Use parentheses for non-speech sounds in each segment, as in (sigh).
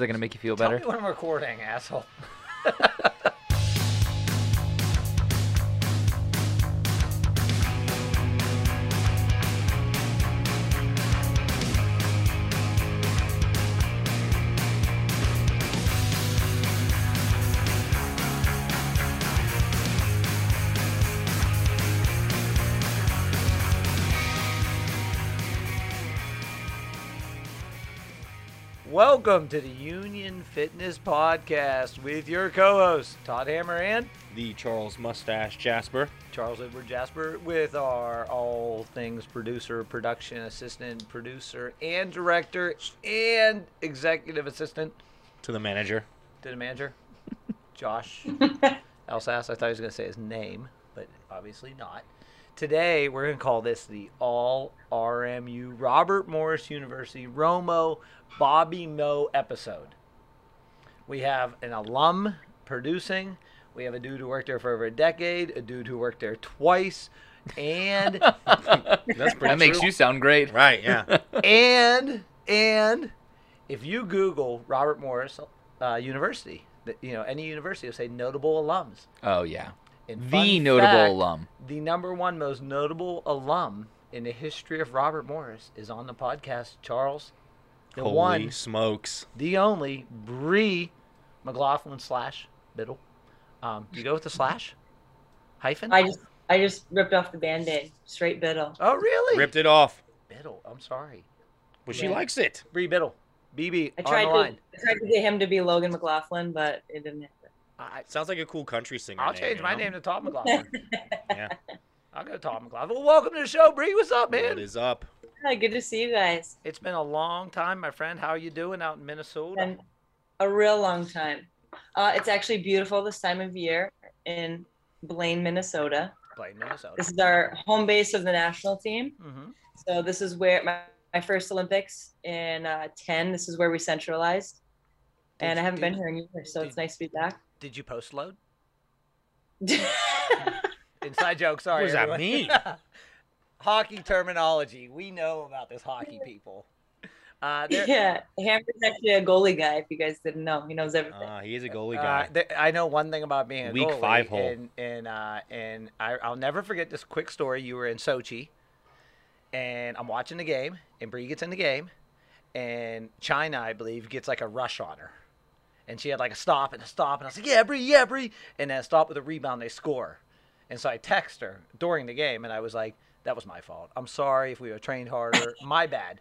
Is that gonna make you feel Tell better? when I'm recording, asshole. (laughs) Welcome to the Union Fitness Podcast with your co-hosts Todd Hammer and the Charles Mustache Jasper. Charles Edward Jasper with our all things producer, production assistant, producer, and director, and executive assistant To the manager. to the manager, (laughs) Josh (laughs) Elsass. I thought he was going to say his name, but obviously not. Today, we're going to call this the All RMU Robert Morris University Romo Bobby Moe episode. We have an alum producing. We have a dude who worked there for over a decade, a dude who worked there twice, and (laughs) That's pretty That makes true. you sound great. Right, yeah. (laughs) and and if you Google Robert Morris uh, University, that- you know any university will say notable alums. Oh yeah. And The notable fact, alum. The number one most notable alum in the history of Robert Morris is on the podcast. Charles, the Holy one, smokes. the only, Bree McLaughlin slash Bittle. Um, you go with the slash hyphen? I just I just ripped off the band-aid. Straight Bittle. oh really? Ripped it off. Bittle. I'm sorry, But she Yeah. likes it. Bree Bittle. BB I on tried the to line. I tried to get him to be Logan McLaughlin, but it didn't happen. I, Sounds like a cool country singer. I'll name, change my know? name to Tom (laughs) McLaughlin. Yeah. I'll go to Todd McLaughlin. Well, welcome to the show, Bree. What's up, man? What is up? Hi, good to see you guys. It's been a long time, my friend. How are you doing out in Minnesota? And a real long time. Uh, it's actually beautiful this time of year in Blaine, Minnesota. Blaine, Minnesota. This is our home base of the national team. Mm-hmm. So this is where my, my first Olympics in uh, 10. This is where we centralized. Did and I haven't been did- here in years, so did- it's nice to be back. Did you post load? (laughs) Inside joke. Sorry. What does that everyone. mean? (laughs) hockey terminology. We know about this hockey people. (laughs) Uh, yeah, Hammer's actually a goalie guy. If you guys didn't know, he knows everything. Ah, he is a goalie uh, guy. there- I know one thing about being a Weak goalie, five hole. and and uh, and I, I'll never forget this quick story. You were in Sochi, and I'm watching the game, and Bree gets in the game, and China, I believe, gets like a rush on her, and she had like a stop and a stop, and I was like, yeah, Bree, yeah, Bree, and then a stop with a rebound, they score, and so I text her during the game, and I was like. That was my fault. I'm sorry if we were trained harder. My bad.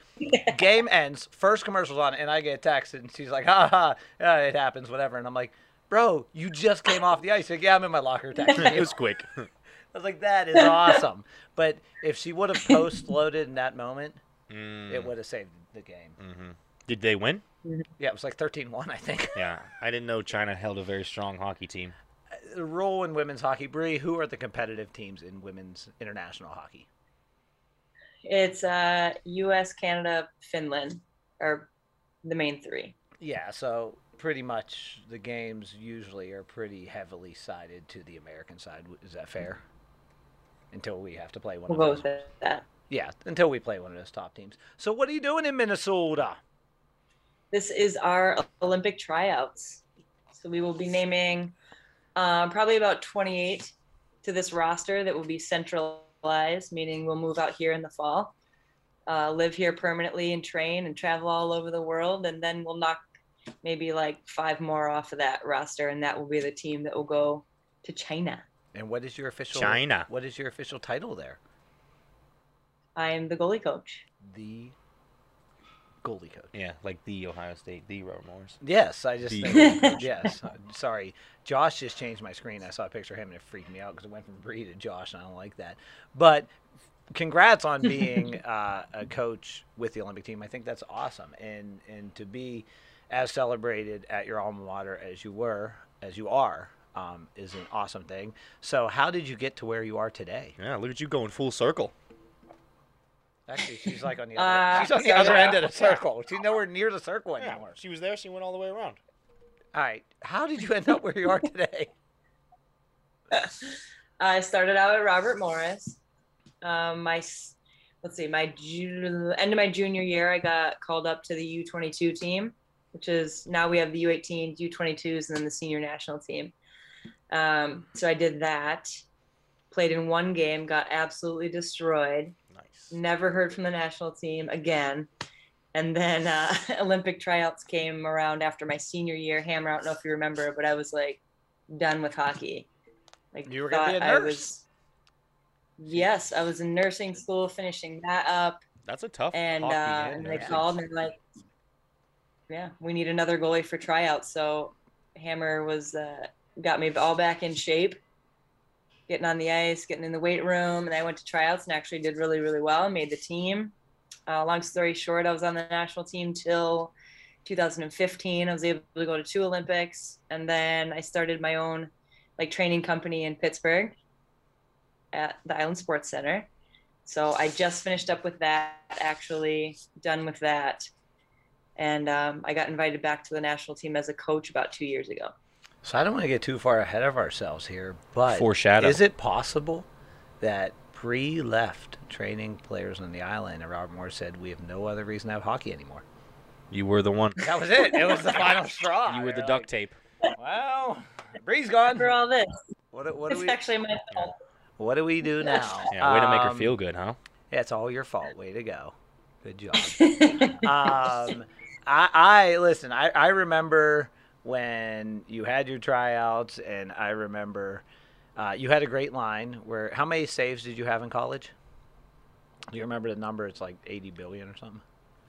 Game ends. First commercial's on, and I get a text, and she's like, (laughs) "Ha ha, yeah, it happens, whatever." And I'm like, "Bro, you just came off the ice." She's like, yeah, I'm in my locker. (laughs) Texting it was quick. (laughs) I was like, "That is awesome." But if she would have post loaded in that moment, Mm, it would have saved the game. mhm. Did they win? Yeah, it was like 13-1, I think. Yeah. I didn't know China held a very strong hockey team. The role in women's hockey, Bree. Who are the competitive teams in women's international hockey? It's uh, U.S., Canada, Finland are the main three. Yeah, so pretty much the games usually are pretty heavily sided to the American side. Is that fair? Until we have to play one We'll of those. that. Yeah, until we play one of those top teams. So what are you doing in Minnesota? This is our Olympic tryouts. So we will be naming um, probably about 28 to this roster that will be centralized, meaning we'll move out here in the fall, uh, live here permanently and train and travel all over the world. And then we'll knock maybe like five more off of that roster, and that will be the team that will go to China. And what is your official China. What is your official title there? I am the goalie coach. The coach. Yeah, like the Ohio State, the Road Morris. Yes, I just think, yes. uh, Sorry, Josh just changed my screen. I saw a picture of him and it freaked me out because it went from Bree to Josh, and I don't like that. But congrats on being (laughs) uh, a coach with the Olympic team. I think that's awesome, and and to be as celebrated at your alma mater as you were, as you are, um, is an awesome thing. So, how did you get to where you are today? Yeah, look at you going full circle. Actually, she's like on the (laughs) other. Uh, she's on the so other yeah. end of the (laughs) circle. She's nowhere near the circle Yeah, anymore. she was there. She went all the way around. All right, how did you end up where you are today? (laughs) I started out at Robert Morris. Um, my let's see, my ju- end of my junior year, I got called up to the U22 team, which is now we have the U18, U22s, and then the senior national team. Um, so I did that. Played in one game, got absolutely destroyed. Nice. Never heard from the national team again. And then uh, (laughs) Olympic tryouts came around after my senior year. Hammer, I don't know if you remember, but I was like done with hockey. Like You were gonna be a thought I nurse. was- yes, I was in nursing school, finishing that up That's a tough and uh, and they called and they're like, "Yeah, we need another goalie for tryouts." So Hammer was uh, got me all back in shape, getting on the ice, getting in the weight room, and I went to tryouts and actually did really really well. And made the team. Uh, long story short, I was on the national team till 2015. I was able to go to two Olympics, and then I started my own like training company in Pittsburgh at the Island Sports Center. So I just finished up with that, actually done with that. And um, I got invited back to the national team as a coach about two years ago. So I don't want to get too far ahead of ourselves here, but Foreshadow. is it possible that Bree left training players on the island and Robert Moore said we have no other reason to have hockey anymore? You were the one. That was it. It was the final (laughs) straw. You were the They're tape. Well, Bree's gone. For all this, What do, what do it's we actually my fault. what do we do now? Yeah, way to make her Um, feel good, huh? Yeah, it's all your fault. Way to go. Good job. (laughs) um, I, I listen. I, I remember when you had your tryouts, and I remember uh, you had a great line. Where how many saves did you have in college? Do you remember the number? It's like eighty billion or something.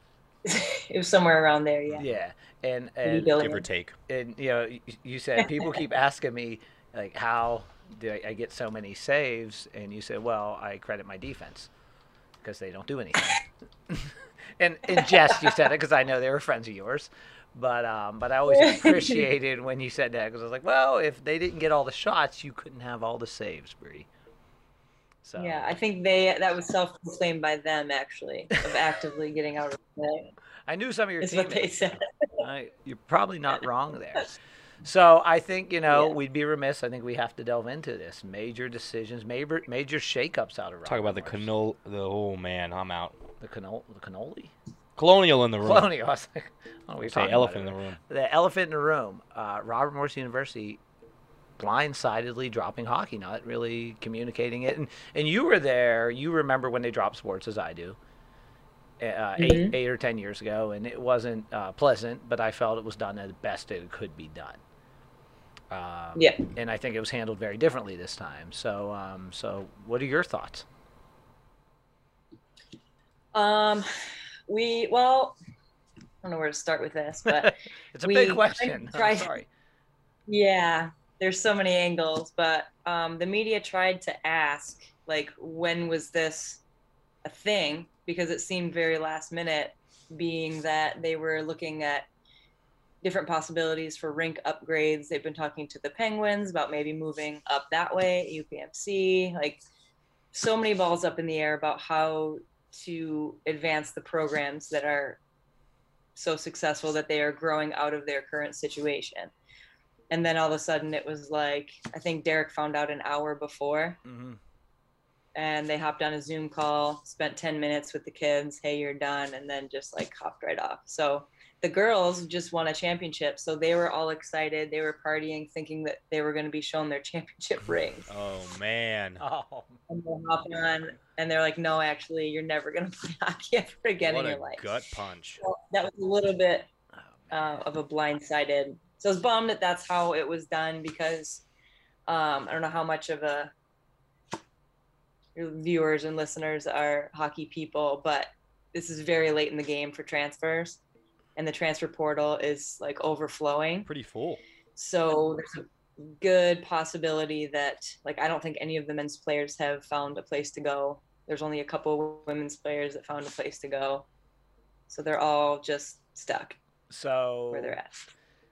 (laughs) it was somewhere around there, yeah. Yeah, and and. Give or take. and you know, y- you said people keep (laughs) asking me like how do I, I get so many saves, and you said, well, I credit my defense because they don't do anything. (laughs) and in jest, you said it because I know they were friends of yours. But um, but I (laughs) always appreciated when you said that because I was like, well, if they didn't get all the shots, you couldn't have all the saves, Bree. So Yeah, I think they that was self-proclaimed by them actually of actively getting out of play. I knew some of your Is what they said. I, you're probably not (laughs) wrong there. So I think you know Yeah. we'd be remiss. I think we have to delve into this major decisions, major major shakeups out of Talk about the Robert The oh man, I'm out. the cannoli, the cannoli, Colonial in the room. colonial. (laughs) I was like, oh, we Say elephant in the room. The elephant in the room. Uh, Robert Morris University blindsidedly dropping hockey, not really communicating it. And and you were there. You remember when they dropped sports, as I do. Uh, eight, Mhm. eight or ten years ago, and it wasn't uh, pleasant, but I felt it was done as best it could be done. Um, Yeah. and I think it was handled very differently this time. So, um, so what are your thoughts? Um, we well, I don't know where to start with this, but (laughs) It's a We big question. Tried- sorry. yeah, there's so many angles. But um, the media tried to ask, like, when was this a thing? Because it seemed very last minute, being that they were looking at different possibilities for rink upgrades. They've been talking to the Penguins about maybe moving up that way, UPMC, like so many balls up in the air about how to advance the programs that are so successful that they are growing out of their current situation. And then all of a sudden it was like, I think Derek found out an hour before hmm and they hopped on a Zoom call, spent 10 minutes with the kids. Hey, you're done. And then just like hopped right off. So the girls just won a championship. So they were all excited. They were partying, thinking that they were going to be shown their (laughs) championship rings. Oh man. Oh, And they hop on and they're like, no, actually, you're never going to play hockey ever again what in a your life. gut punch. So that was a little bit oh, uh, of a blindsided. So I was bummed that that's how it was done because um, I don't know how much of a viewers and listeners are hockey people, but this is very late in the game for transfers, and the transfer portal is like overflowing. Pretty full. So there's a good possibility that like I don't think any of the men's players have found a place to go. There's only a couple women's players that found a place to go. So they're all just stuck so where they're at.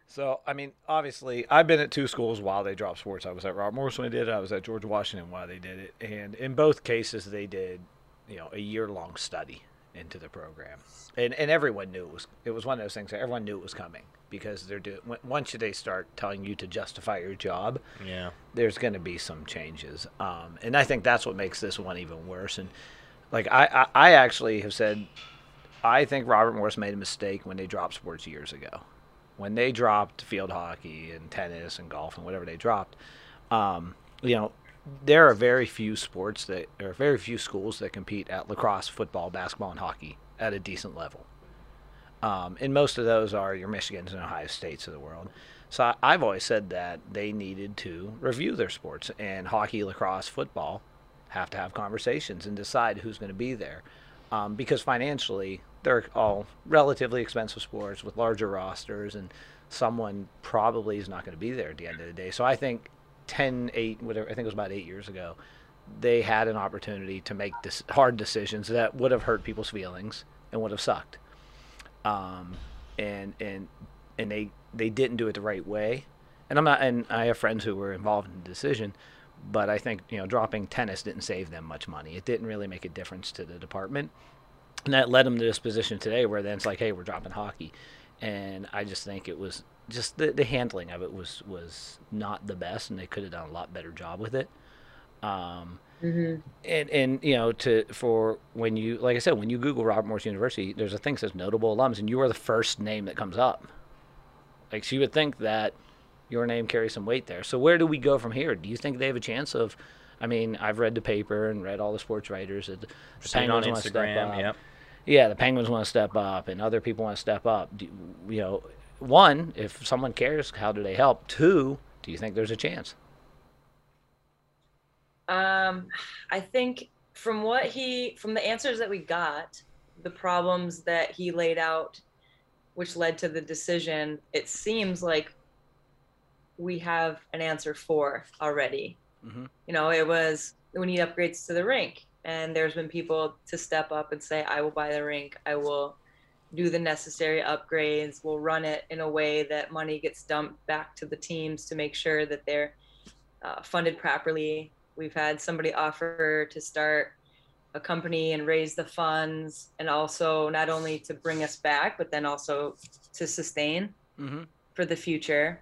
So, I mean, obviously, I've been at two schools while they dropped sports. I was at Robert Morris when they did it. I was at George Washington while they did it. And in both cases, they did, you know, a year-long study into the program. And and everyone knew it was it was one of those things that everyone knew it was coming because they're doing once they start telling you to justify your job, Yeah. there's going to be some changes. Um, and I think that's what makes this one even worse. And like I, I, I actually have said, I think Robert Morris made a mistake when they dropped sports years ago. when they dropped field hockey and tennis and golf and whatever they dropped, um, you know, there are very few sports that are very few schools that compete at lacrosse, football, basketball, and hockey at a decent level. Um, and most of those are your Michigans and Ohio States of the world. So I, I've always said that they needed to review their sports, and hockey, lacrosse, football have to have conversations and decide who's going to be there. Um, because financially, they're all relatively expensive sports with larger rosters, and someone probably is not going to be there at the end of the day. So I think 10, 8, whatever, I think it was about eight years ago, they had an opportunity to make this hard decisions that would have hurt people's feelings and would have sucked. Um, and and and they they didn't do it the right way. And I'm not, and I have friends who were involved in the decision, but I think you know dropping tennis didn't save them much money. It didn't really make a difference to the department, and that led them to this position today where then it's like, hey, we're dropping hockey, and I just think it was just the, the handling of it was was not the best, and they could have done a lot better job with it. Um, Mm-hmm. and and you know to for when you like I said when you Google Robert Morris University, there's a thing that says notable alums, and you are the first name that comes up. Like so you would think that your name carries some weight there. So where do we go from here? Do you think they have a chance of? I mean, I've read the paper and read all the sports writers. that The Seen on Penguins want to step Instagram. up. Yep. Yeah, the Penguins want to step up, and other people want to step up. Do, you know, one, if someone cares, how do they help? Two, do you think there's a chance? Um, I think from what he, from the answers that we got, the problems that he laid out, which led to the decision, it seems like we have an answer for already. Mm-hmm. You know, it was we need upgrades to the rink, and there's been people to step up and say, "I will buy the rink. I will do the necessary upgrades. We'll run it in a way that money gets dumped back to the teams to make sure that they're uh, funded properly." We've had somebody offer to start a company and raise the funds, and also not only to bring us back, but then also to sustain Mm-hmm. for the future.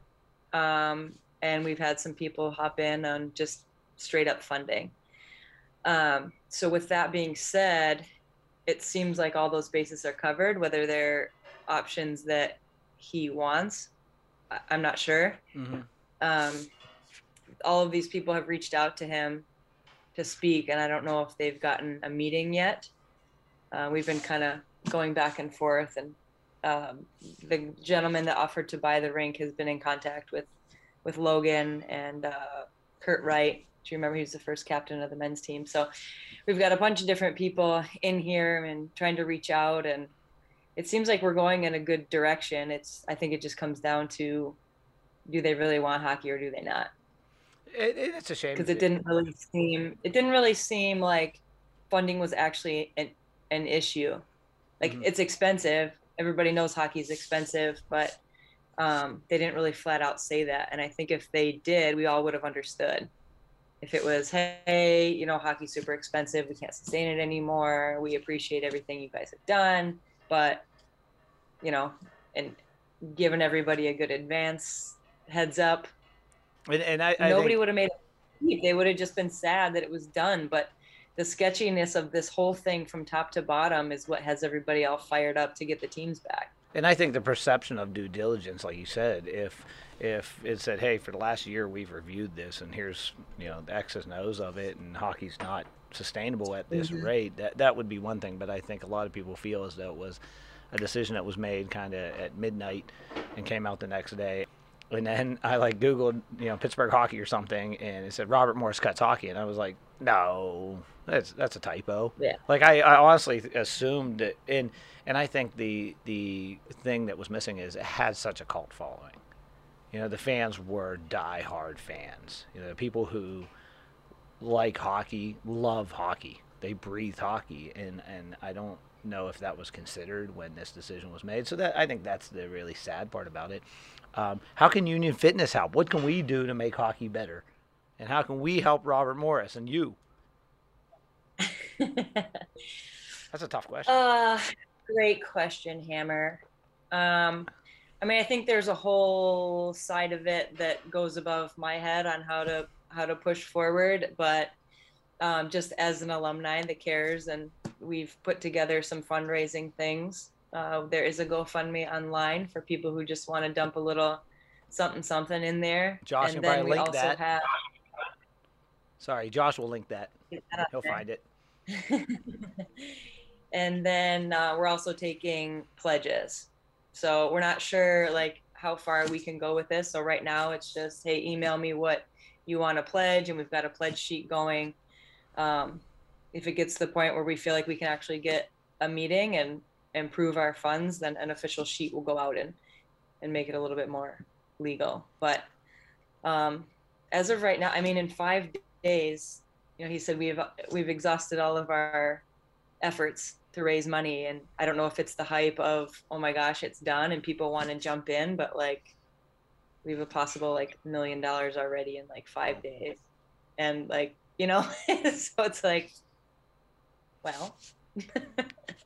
Um, and we've had some people hop in on just straight up funding. Um, so, with that being said, it seems like all those bases are covered, whether they're options that he wants. I- I'm not sure. Mm-hmm. Um, all of these people have reached out to him to speak, and I don't know if they've gotten a meeting yet. Uh, we've been kind of going back and forth, and um, the gentleman that offered to buy the rink has been in contact with with Logan and uh, Kurt Wright. Do you remember he was the first captain of the men's team? So we've got a bunch of different people in here and trying to reach out, and it seems like we're going in a good direction. It's I think it just comes down to do they really want hockey or do they not? It, it- it's a shame because it didn't really seem it didn't really seem like funding was actually an, an issue like Mhm. it's expensive everybody knows hockey is expensive but um, they didn't really flat out say that and i think if they did we all would have understood if it was hey you know hockey's super expensive we can't sustain it anymore we appreciate everything you guys have done but you know and giving everybody a good advance heads up And, and I, I nobody think, would have made it. They would have just been sad that it was done. But the sketchiness of this whole thing from top to bottom is what has everybody all fired up to get the teams back. and I think the perception of due diligence, like you said, if if it said, hey, for the last year we've reviewed this, and here's you know the X's and O's of it, and hockey's not sustainable at this Mhm. rate, that that would be one thing. But I think a lot of people feel as though it was a decision that was made kind of at midnight and came out the next day. And then I like Googled, you know, Pittsburgh hockey or something, and it said Robert Morris cuts hockey, and I was like, no, that's that's a typo. Yeah. Like I, I honestly assumed that, and and I think the the thing that was missing is it had such a cult following. You know, the fans were die-hard fans. You know, people who like hockey love hockey. They breathe hockey, and and I don't know if that was considered when this decision was made. So that I think that's the really sad part about it. Um, how can Union Fitness help? What can we do to make hockey better? And how can we help Robert Morris and you? (laughs) That's a tough question. uh, great question, Hammer. Um, I mean, I think there's a whole side of it that goes above my head on how to how to push forward, but um, just as an alumni that cares, and we've put together some fundraising things Uh, there is a GoFundMe online for people who just want to dump a little something something in there. Josh and then we link also that. have Sorry, Josh will link that. that He'll there. find it. (laughs) and then uh, we're also taking pledges. So we're not sure like how far we can go with this. So right now it's just hey, email me what you want to pledge, and we've got a pledge sheet going. Um, if it gets to the point where we feel like we can actually get a meeting and improve our funds, then an official sheet will go out and and make it a little bit more legal. But um, as of right now, I mean, in five days, you know, he said we've we've exhausted all of our efforts to raise money, and I don't know if it's the hype of oh my gosh, it's done and people want to jump in, but like we have a possible like million dollars already in like five days, and like you know, (laughs) so it's like, well,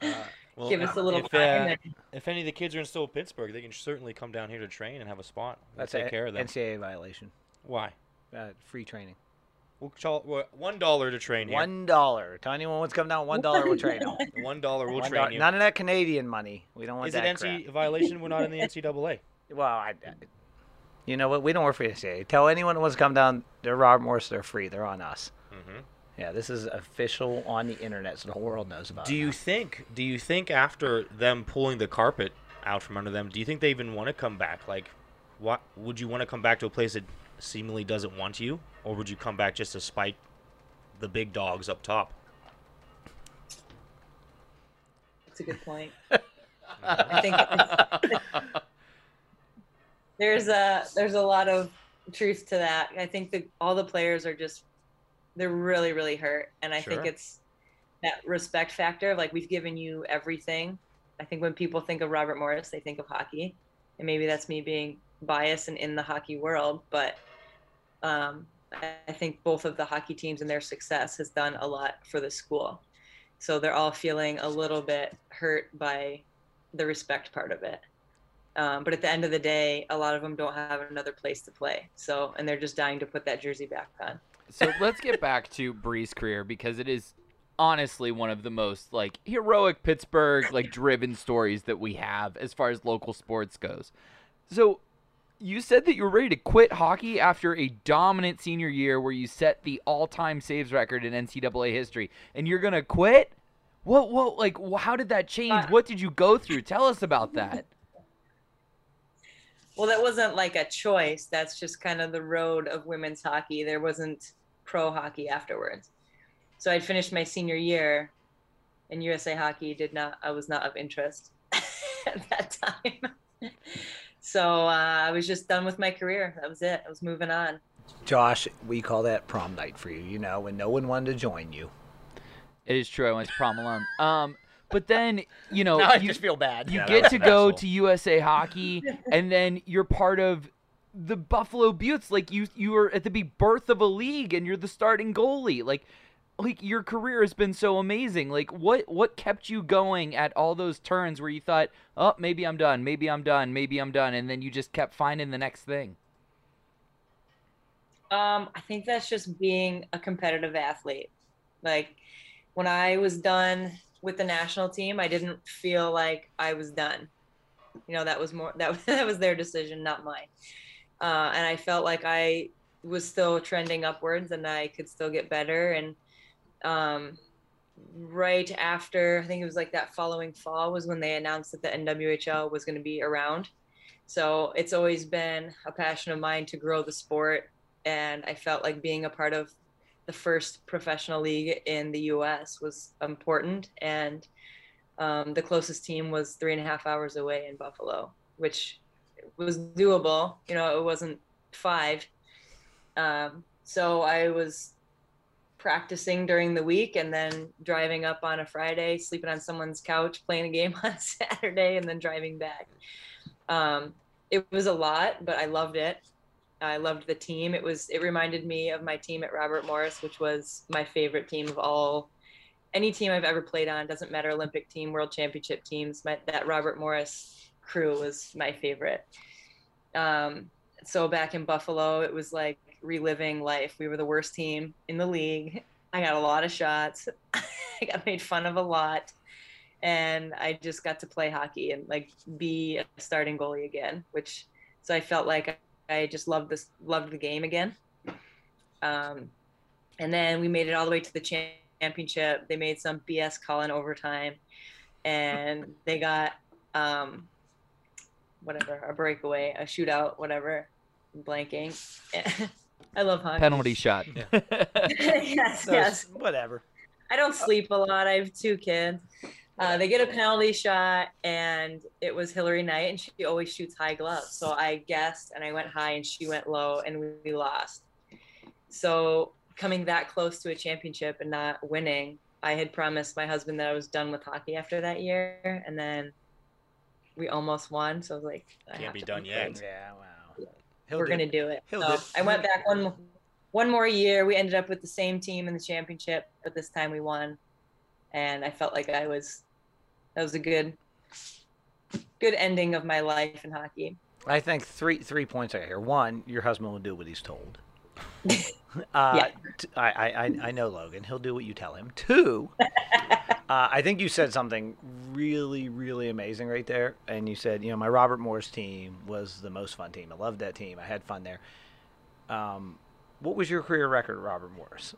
Uh, Well, give us a little if, time. uh, and- if any of the kids are in still Pittsburgh, they can certainly come down here to train and have a spot. We'll that's take a care of them. NCAA violation. Why? Uh, free training. We'll chal- well, one dollar to train here. One dollar. Tell anyone what's coming down. One dollar, we'll (laughs) train them. One dollar, we'll train dollar- you. None of that Canadian money. We don't want Is it that NC crap. violation? We're not in the NCAA. (laughs) Well, I, I- you know what? We don't work for the NCAA. Tell anyone who wants to come down. They're Rob Morris. They're free. They're on us. Mm-hmm. Yeah, this is official on the internet, so the whole world knows about Do it. you now. think? Do you think after them pulling the carpet out from under them, do you think they even want to come back? Like, what would you want to come back to a place that seemingly doesn't want you, or would you come back just to spite the big dogs up top? That's a good point. I think (laughs) there's a there's a lot of truth to that. I think that all the players are just they're really really hurt, and I Sure. think it's that respect factor of like we've given you everything. I think when people think of Robert Morris, they think of hockey, and maybe that's me being biased and in the hockey world, but um, I think both of the hockey teams and their success has done a lot for the school. So they're all feeling a little bit hurt by the respect part of it. Um, but at the end of the day, a lot of them don't have another place to play. So, and they're just dying to put that jersey back on. So let's get back to Bree's career because it is honestly one of the most like heroic Pittsburgh like driven stories that we have as far as local sports goes. So you said that you were ready to quit hockey after a dominant senior year where you set the all-time saves record in NCAA history, and you're gonna quit? What? What? Like, how did that change? Uh, What did you go through? Tell us about (laughs) that. Well, that wasn't like a choice. That's just kind of the road of women's hockey. There wasn't pro hockey afterwards. So I'd finished my senior year, and USA Hockey did not. I was not of interest (laughs) at that time. So uh, I was just done with my career. That was it. I was moving on. Josh, we call that prom night for you. You know, when no one wanted to join you. It is true. I went to prom alone. Um, but then you know (laughs) now I you, just feel bad. you Yeah, get to go asshole. to USA Hockey, (laughs) and then you're part of the Buffalo Beauts. Like you, you are at the birth of a league, and you're the starting goalie. Like, like your career has been so amazing. Like, what what kept you going at all those turns where you thought, oh, maybe I'm done, maybe I'm done, maybe I'm done, and then you just kept finding the next thing. Um, I think that's just being a competitive athlete. Like when I was done with the national team, I didn't feel like I was done. You know, that was more (laughs) that that was their decision, not mine. Uh, and I felt like I was still trending upwards, and I could still get better. And um, right after, I think it was like that following fall was when they announced that the NWHL was going to be around. So it's always been a passion of mine to grow the sport and I felt like being a part of the first professional league in the U.S. was important. And um, the closest team was three and a half hours away in Buffalo, which was doable. You know, it wasn't five. Um, so I was practicing during the week and then driving up on a Friday, sleeping on someone's couch, playing a game (laughs) on Saturday, and then driving back. Um, it was a lot, but I loved it. I loved the team. It was it reminded me of my team at Robert Morris, which was my favorite team of all any team I've ever played on. Doesn't matter Olympic team, World Championship teams. My, that Robert Morris crew was my favorite. Um, so back in Buffalo, it was like reliving life. We were the worst team in the league. I got a lot of shots. (laughs) I got made fun of a lot. and I just got to play hockey and like be a starting goalie again, which so I felt like I just loved this, loved the game again. Um, and then we made it all the way to the championship. They made some BS call in overtime, and (laughs) they got um, whatever a breakaway, a shootout, whatever. Blanking. (laughs) I love hockey. Penalty shot. (laughs) yes, So yes. Whatever. I don't sleep a lot. I have two kids. Uh, they get a penalty shot, and it was Hilary Knight, and she always shoots high gloves. So I guessed, and I went high, and she went low, and we, we lost. So coming that close to a championship and not winning, I had promised my husband that I was done with hockey after that year, and then we almost won. So I was like, I Can't have be to done yet. Yeah. Wow. He'll We're gonna do it. So do it. I went back one one more year. We ended up with the same team in the championship, but this time we won, and I felt like I was that was a good good ending of my life in hockey. I think three three points right here. One, your husband will do what he's told. (laughs) uh, Yeah. t- I, I, I- I know Logan. He'll do what you tell him. Two, (laughs) uh, I think you said something really, really amazing right there. And you said, you know, my Robert Morris team was the most fun team. I loved that team. I had fun there. Um, what was your career record, Robert Morris?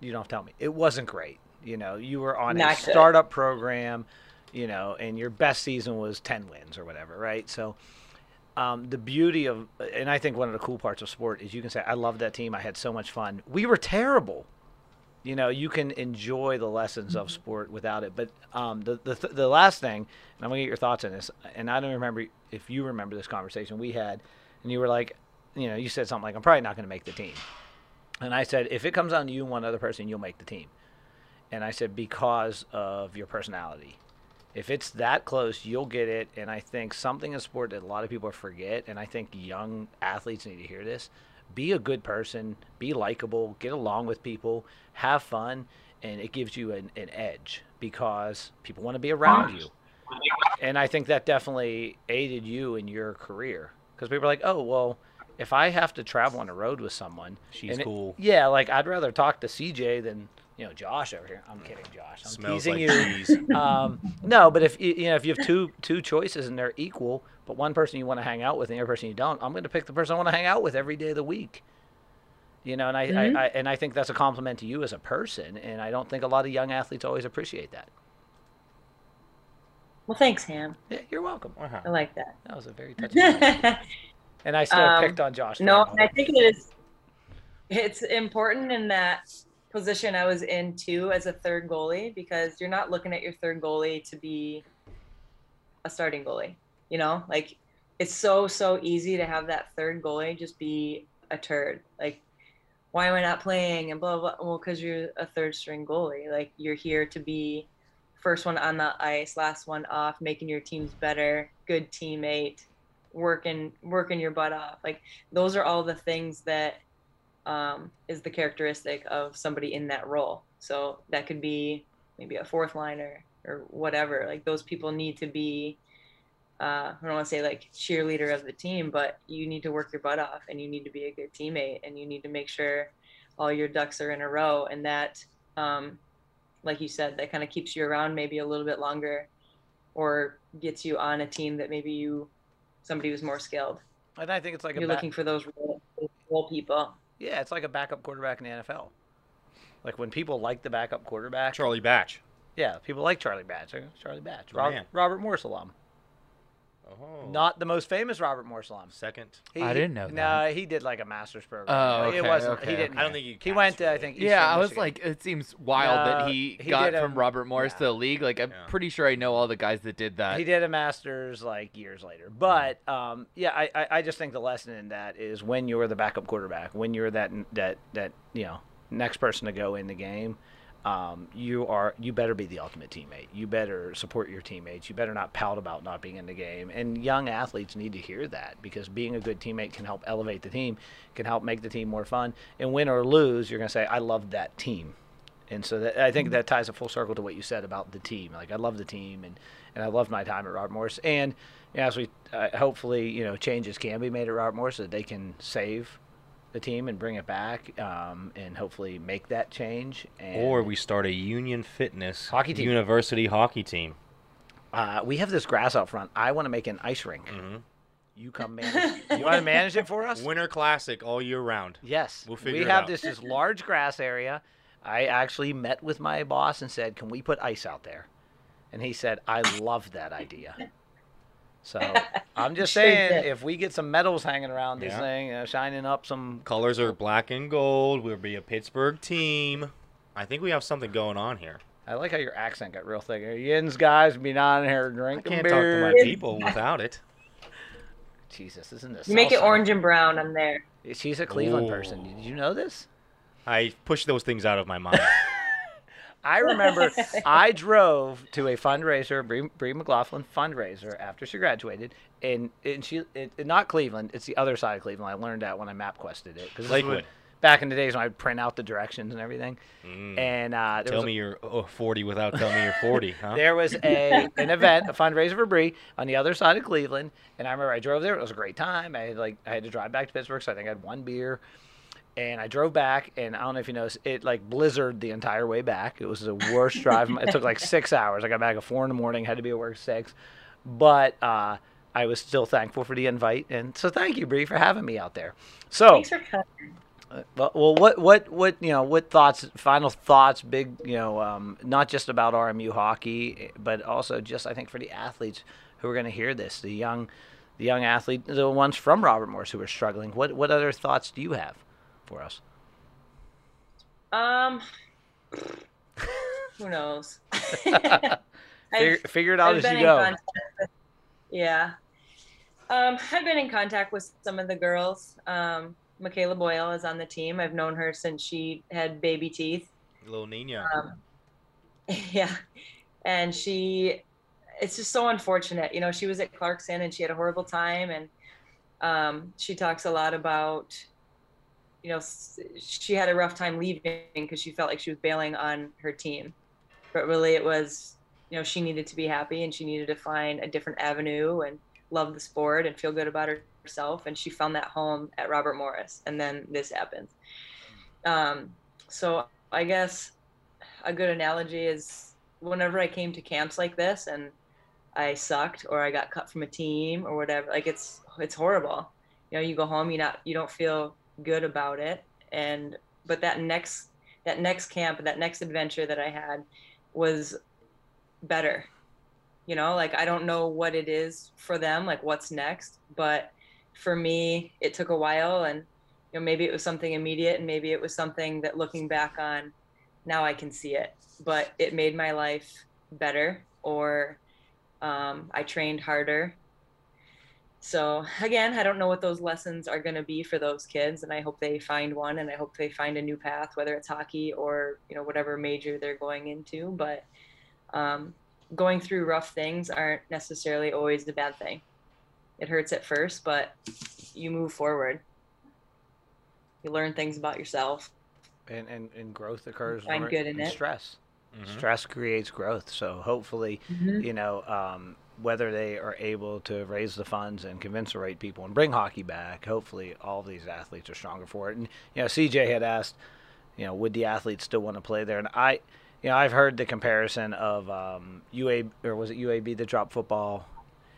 You don't have to tell me. It wasn't great. You know, you were on a Not good. startup program, you know, and your best season was 10 wins or whatever, right? So, um, the beauty of, and I think one of the cool parts of sport is you can say, I love that team. I had so much fun. We were terrible. You know, you can enjoy the lessons of sport without it. But um, the, the, th- the last thing, and I'm going to get your thoughts on this, and I don't remember if you remember this conversation we had, and you were like, you know, you said something like, I'm probably not going to make the team. And I said, if it comes down to you and one other person, you'll make the team. And I said, because of your personality. If it's that close, you'll get it. And I think something in sport that a lot of people forget, and I think young athletes need to hear this be a good person, be likable, get along with people, have fun, and it gives you an, an edge because people want to be around you. And I think that definitely aided you in your career because people are like, oh, well, if I have to travel on the road with someone, She's and it- cool. yeah, like I'd rather talk to CJ than you know Josh over here. I'm kidding, Josh. I'm Smells teasing like you. cheese. (laughs) Um, no, but if you you know if you have two two choices and they're equal, but one person you want to hang out with and the other person you don't, I'm going to pick the person I want to hang out with every day of the week. You know, and I, Mhm. I, I and I think that's a compliment to you as a person, and I don't think a lot of young athletes always appreciate that. Well, thanks, Ham. Yeah, you're welcome. I like that. That was a very (laughs) touching. and I still Um, picked on Josh. No, I think it is. It's important in that position I was in too as a third goalie because you're not looking at your third goalie to be a starting goalie. You know, like it's so so easy to have that third goalie just be a turd. Like, why am I not playing? And blah blah. Well, because you're a third string goalie. Like you're here to be first one on the ice, last one off, making your teams better, good teammate, working working your butt off. Like those are all the things that um, is the characteristic of somebody in that role. So that could be maybe a fourth liner or whatever. Like those people need to be. Uh, I don't want to say like cheerleader of the team, but you need to work your butt off and you need to be a good teammate and you need to make sure all your ducks are in a row. And that, um, like you said, that kind of keeps you around maybe a little bit longer or gets you on a team that maybe you somebody who's more skilled. and I think it's like You're looking for those role, role people. Yeah, it's like a backup quarterback in the NFL. Like when people like the backup quarterback, Charlie Batch. Yeah, people like Charlie Batch. Charlie Batch. Rob- Robert Morris alum. Oh. Not the most famous Robert Morris alum. second. He, I didn't know No, that. No, he did like a master's program. Oh, Like, it wasn't. okay, he didn't. okay. I don't think you. He went to I it. think. Yeah, Eastern I was Michigan. like, it seems wild No, that he, he got did a- from Robert Morris to the league. Like, I'm Yeah. pretty sure I know all the guys that did that. he did a master's like years later. But um, yeah, I, I, I just think the lesson in that is when you're the backup quarterback, when you're that that that you know next person to go in the game, um, you are you better be the ultimate teammate. You better support your teammates. You better not pout about not being in the game. And young athletes need to hear that because being a good teammate can help elevate the team, can help make the team more fun. And win or lose, you're gonna say, "I love that team." And so that, I think that ties a full circle to what you said about the team. Like I love the team, and, and I love my time at Robert Morris. And you know, as we uh, hopefully you know changes can be made at Robert Morris so that they can save the team and bring it back, um, and hopefully make that change. And Or we start a Union Fitness Hockey team. University hockey team. Uh, we have this grass out front. I want to make an ice rink. hmm You come manage. you want to manage it for us? Winter Classic all year round. Yes. We'll figure we it have out. this this large grass area. I actually met with my boss and said, "Can we put ice out there?" And he said, "I love that idea." So (laughs) I'm just saying, if we get some medals hanging around this Yeah. thing, uh, shining up some, Colors are black and gold. We'll be a Pittsburgh team. I think we have something going on here. I like how your accent got real thick. Are you guys be down here drinking I drinking can't beer? talk to my people without it. Jesus, isn't this? You make it orange and brown. I'm there. She's a Cleveland person. Did you know this? I push those things out of my mind. (laughs) I remember (laughs) I drove to a fundraiser, Bree, Bree McLaughlin fundraiser after she graduated, and and she it, it- not Cleveland, it's the other side of Cleveland. I learned that when I map quested it because Lakewood. back in the days when I'd print out the directions and everything. Mm. And uh, there Tell was me you're oh, 40 without telling me you're 40, (laughs) huh? there was a (laughs) an event, a fundraiser for Bree on the other side of Cleveland, and I remember I drove there. It was a great time. I had like I had to drive back to Pittsburgh, so I think I had one beer, and I drove back. And I don't know if you noticed, it like blizzard the entire way back. It was the worst drive. It took like six hours. I got back at four in the morning. Had to be at work six, but uh, I was still thankful for the invite, and so thank you, Bree, for having me out there. So. Thanks for coming. Uh, Well, what, what, what, you know, what thoughts, final thoughts, big, you know, um, not just about RMU hockey, but also just, I think, for the athletes who are going to hear this, the young, the young athlete, the ones from Robert Morris who are struggling. What, what other thoughts do you have for us? Um, who knows? (laughs) (laughs) Figure, figure it out I've as you go. with- yeah. Um, I've been in contact with some of the girls. Um, Michaela Boyle is on the team. I've known her since she had baby teeth. Little Nina. Um, (laughs) yeah. And she, it's just so unfortunate. You know, she was at Clarkson and she had a horrible time. And um, she talks a lot about, you know, she had a rough time leaving because she felt like she was bailing on her team. But really, it was, you know, she needed to be happy and she needed to find a different avenue and love the sport and feel good about herself. And she found that home at Robert Morris. And then this happens. Um, so I guess a good analogy is whenever I came to camps like this and I sucked or I got cut from a team or whatever, like it's it's horrible. You know, you go home, you not you don't feel good about it. And but that next that next camp, that next adventure that I had was better. You know, like I don't know what it is for them, like what's next, but for me, it took a while and you know maybe it was something immediate and maybe it was something that looking back on now I can see it. But it made my life better, or um, I trained harder. So again, I don't know what those lessons are going to be for those kids, and I hope they find one, and I hope they find a new path, whether it's hockey or you know whatever major they're going into. But um, going through rough things aren't necessarily always the bad thing. It hurts at first, but you move forward. You learn things about yourself. And, and, and growth occurs Find good in in it. stress. Mhm. Stress creates growth. So hopefully, you know, um, whether they are able to raise the funds and convince the right people and bring hockey back, hopefully all these athletes are stronger for it. And you know, CJ had asked, you know, would the athletes still want to play there? And I, you know, I've heard the comparison of um, UA or was it UAB that dropped football?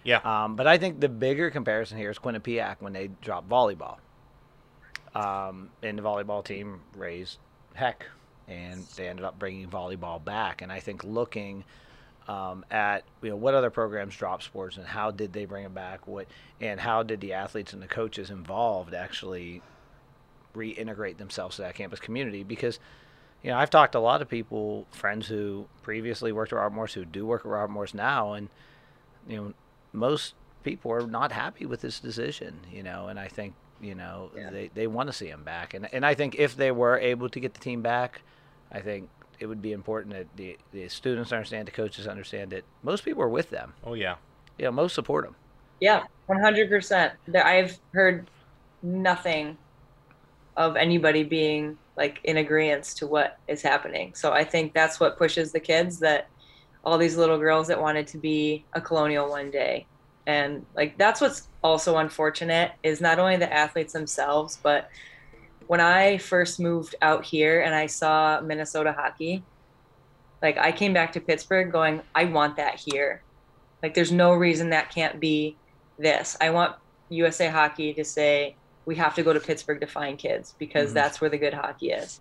Yeah. Um, but I think the bigger comparison here is Quinnipiac when they dropped volleyball. Um, and the volleyball team raised heck, and they ended up bringing volleyball back. And I think looking um, at you know what other programs drop sports and how did they bring them back, what and how did the athletes and the coaches involved actually reintegrate themselves to that campus community? Because you know I've talked to a lot of people, friends who previously worked at Robert Morris who do work at Robert Morris now, and you know most people are not happy with this decision, you know, and I think you know Yeah. they, they want to see him back, and and I think if they were able to get the team back, I think it would be important that the the students understand, the coaches understand that most people are with them, Oh yeah. yeah, most support them. Yeah, one hundred percent. I've heard nothing of anybody being like in agreement to what is happening. So I think that's what pushes the kids that all these little girls that wanted to be a colonial one day. And like that's what's also unfortunate is not only the athletes themselves, but when I first moved out here and I saw Minnesota hockey, like I came back to Pittsburgh going, I want that here. Like there's no reason that can't be this. I want USA Hockey to say we have to go to Pittsburgh to find kids because Mhm. that's where the good hockey is.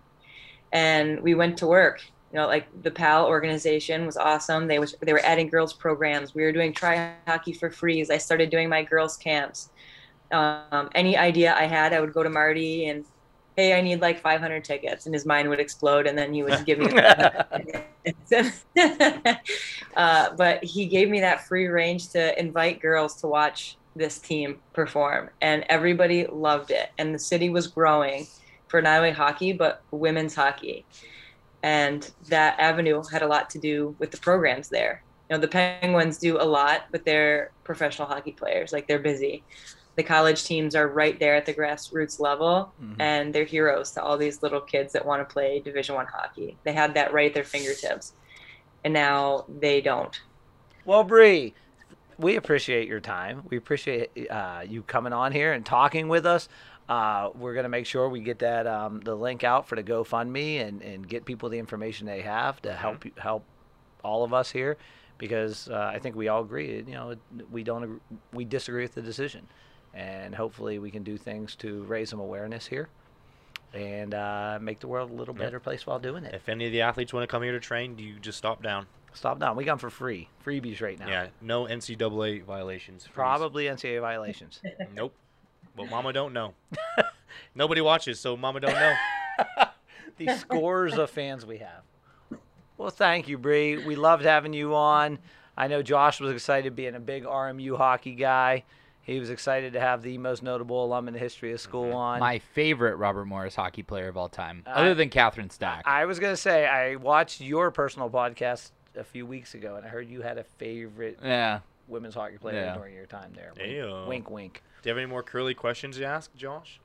And we went to work. You know, like the PAL organization was awesome. They was they were adding girls programs. We were doing try hockey for freeze. I started doing my girls camps. Um, any idea I had, I would go to Marty and, hey, I need like 500 tickets, and his mind would explode, and then he would give me. (laughs) (laughs) uh, but he gave me that free range to invite girls to watch this team perform, and everybody loved it. And the city was growing for not only hockey but women's hockey, and that avenue had a lot to do with the programs there. You know, the Penguins do a lot, with they're professional hockey players. Like they're busy. The college teams are right there at the grassroots level, Mhm. and they're heroes to all these little kids that want to play Division One hockey. They had that right at their fingertips, and now they don't. Well, Bree, we appreciate your time. We appreciate uh, you coming on here and talking with us. Uh, we're gonna make sure we get that um, the link out for the GoFundMe and, and get people the information they have to help you help all of us here, because uh, I think we all agree. You know, we don't agree, we disagree with the decision, and hopefully we can do things to raise some awareness here, and uh, make the world a little better place while doing it. If any of the athletes want to come here to train, do you just stop down. Stop down. We got 'em for free, freebies right now. Yeah, no NCAA violations. Freeze. Probably NCAA violations. (laughs) Nope. But Mama don't know. (laughs) Nobody watches, so Mama don't know. (laughs) the scores of fans we have. Well, thank you, Bree. We loved having you on. I know Josh was excited being a big RMU hockey guy. He was excited to have the most notable alum in the history of school on. My favorite Robert Morris hockey player of all time, I- other than Catherine Stack. I was gonna say I watched your personal podcast a few weeks ago, and I heard you had a favorite yeah. women's hockey player Yeah. during your time there. Wink, Ayo. wink, wink. Do you have any more curly questions to ask, Josh?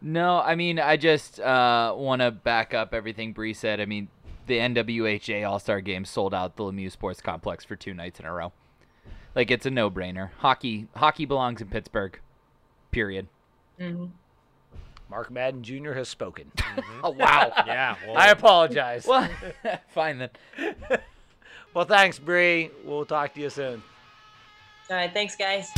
No, I mean, I just uh, want to back up everything Bree said. I mean, the NWHA All Star Game sold out the Lemieux Sports Complex for two nights in a row. Like it's a no brainer. Hockey, hockey belongs in Pittsburgh. Period. hmm Mark Madden Jr. has spoken. (laughs) Oh wow. Yeah. Well, I apologize. well, (laughs) fine then. (laughs) well, thanks, Bree. We'll talk to you soon. All right, thanks, guys.